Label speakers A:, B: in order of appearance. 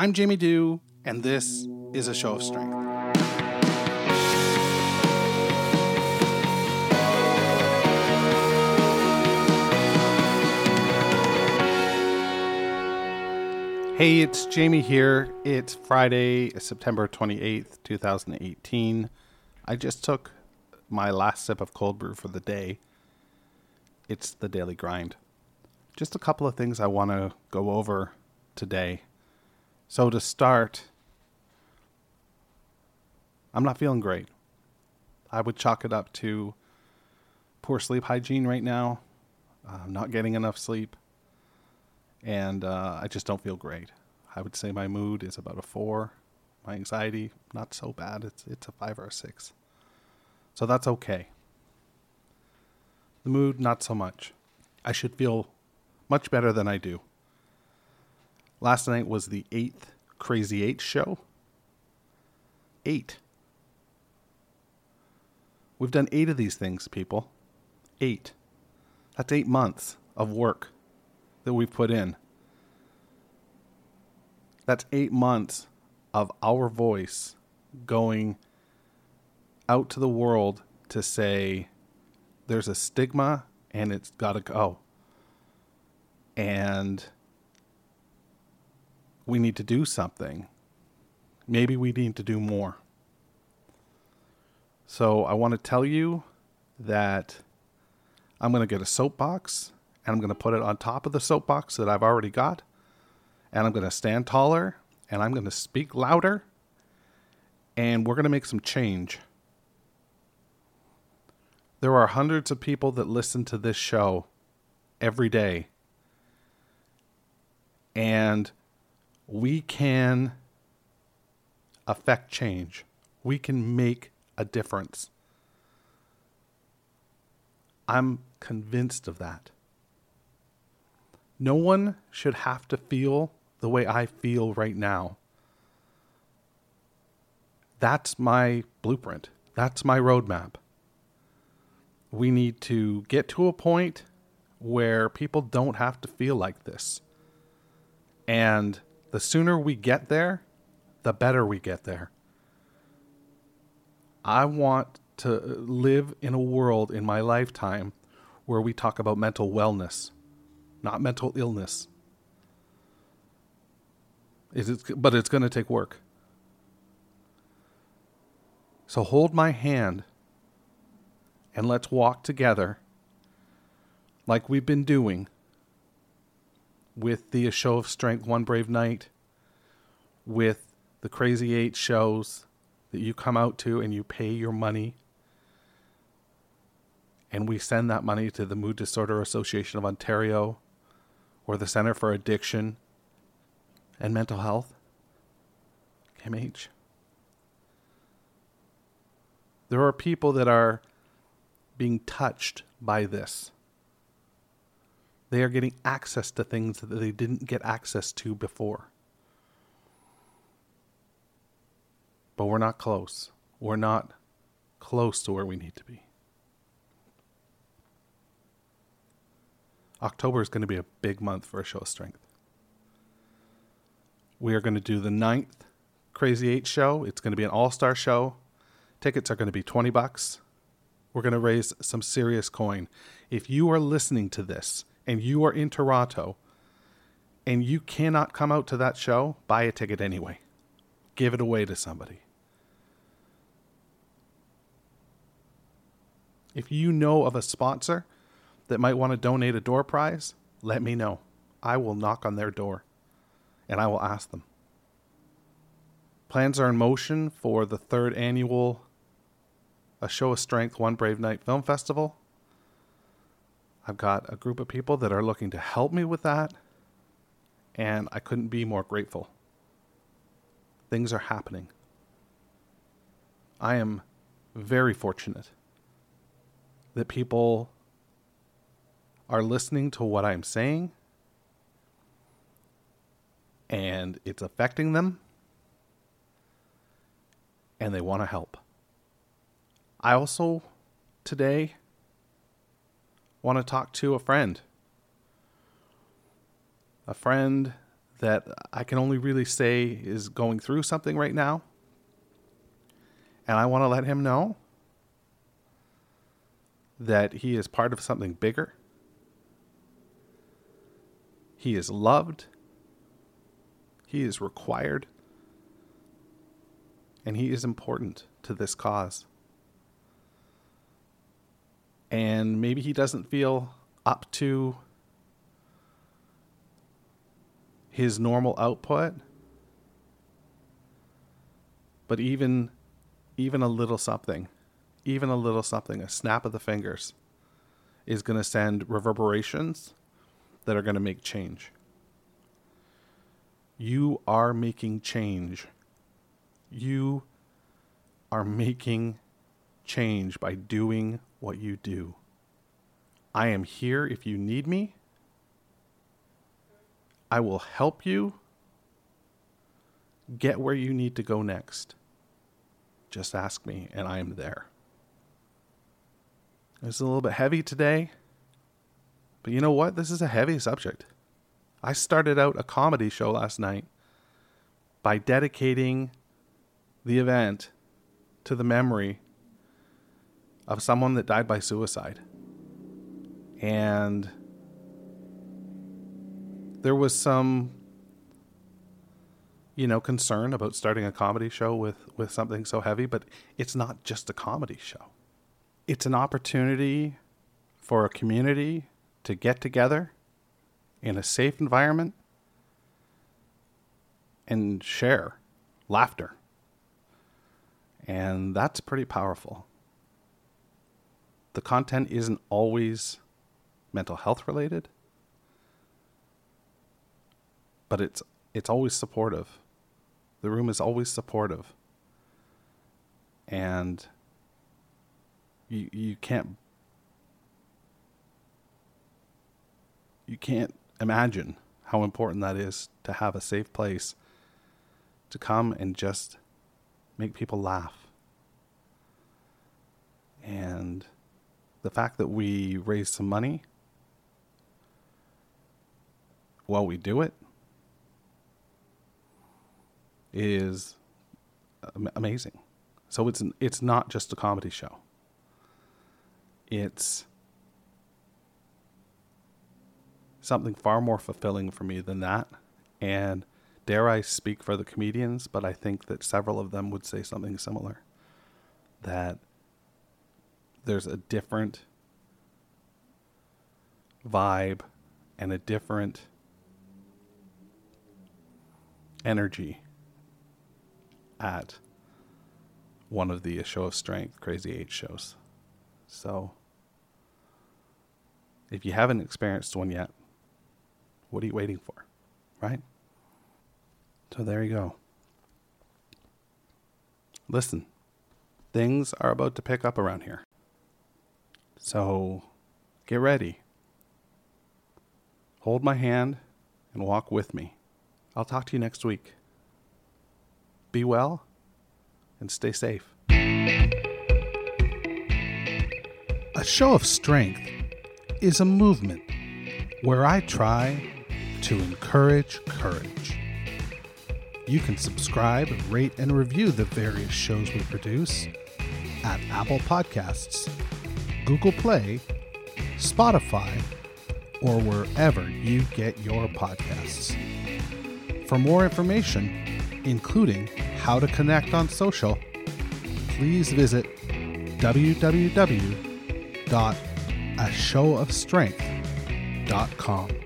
A: I'm Jamie Dew, and this is a show of strength. Hey, it's Jamie here. It's Friday, September 28th, 2018. I just took my last sip of cold brew for the day. It's the daily grind. Just a couple of things I want to go over today. So, to start, I'm not feeling great. I would chalk it up to poor sleep hygiene right now. Uh, I'm not getting enough sleep and uh, I just don't feel great. I would say my mood is about a four. My anxiety, not so bad. It's it's a five or a six. So that's okay. The mood, not so much. I should feel much better than I do. Last night was the eighth Crazy Eight show. Eight. We've done eight of these things, people. Eight. That's eight months of work that we've put in. That's eight months of our voice going out to the world to say there's a stigma and it's got to go. And we need to do something. Maybe we need to do more. So I want to tell you that I'm going to get a soapbox and I'm going to put it on top of the soapbox that I've already got. And I'm going to stand taller and I'm going to speak louder. And we're going to make some change. There are hundreds of people that listen to this show every day. And we can affect change. We can make a difference. I'm convinced of that. No one should have to feel the way I feel right now. That's my blueprint. That's my roadmap. We need to get to a point where people don't have to feel like this. And the sooner we get there, the better we get there. I want to live in a world in my lifetime where we talk about mental wellness not mental illness. It's, but it's going to take work. So hold my hand and let's walk together like we've been doing with the Show of Strength One Brave Night, with the Crazy Eight shows that you come out to and you pay your money. And we send that money to the Mood Disorder Association of Ontario or the Center for Addiction and Mental Health, CAMH. There are people that are being touched by this. They are getting access to things that they didn't get access to before. But we're not close. We're not close to where we need to be. October is going to be a big month for a show of strength. We are going to do the ninth Crazy Eight show. It's going to be an all star show. Tickets are going to be 20 bucks. We're going to raise some serious coin. If you are listening to this and you are in Toronto and you cannot come out to that show, buy a ticket anyway. Give it away to somebody. If you know of a sponsor that might want to donate a door prize, let me know. I will knock on their door and I will ask them. Plans are in motion for the third annual A Show of Strength One Brave Night Film Festival. I've got a group of people that are looking to help me with that, and I couldn't be more grateful. Things are happening. I am very fortunate that people are listening to what I'm saying and it's affecting them and they want to help. I also today want to talk to a friend. A friend that I can only really say is going through something right now. And I want to let him know that he is part of something bigger. He is loved. He is required. And he is important to this cause. And maybe he doesn't feel up to his normal output. But even even a little something, even a little something, a snap of the fingers is going to send reverberations that are going to make change. You are making change. You are making change by doing what you do. I am here if you need me. I will help you get where you need to go next. Just ask me, and I am there. It's a little bit heavy today, but you know what? This is a heavy subject. I started out a comedy show last night by dedicating the event to the memory of someone that died by suicide. And there was some you know concern about starting a comedy show with with something so heavy but it's not just a comedy show. It's an opportunity for a community to get together in a safe environment and share laughter. And that's pretty powerful the content isn't always mental health related but it's it's always supportive. The room is always supportive. And you you can't you can't imagine how important that is to have a safe place to come and just make people laugh. And the fact that we raise some money while we do it is amazing. So it's it's not just a comedy show. It's something far more fulfilling for me than that. And dare I speak for the comedians, but I think that several of them would say something similar. That there's a different vibe and a different energy at one of the Show of Strength Crazy Eight shows. So, if you haven't experienced one yet, what are you waiting for? Right? So, there you go. Listen, things are about to pick up around here. So, get ready. Hold my hand and walk with me. I'll talk to you next week. Be well and stay safe.
B: A show of strength is a movement where I try to encourage courage. You can subscribe, rate, and review the various shows we produce at Apple Podcasts, Google Play, Spotify, or wherever you get your podcasts. For more information, including how to connect on social, please visit www.ashowofstrength.com.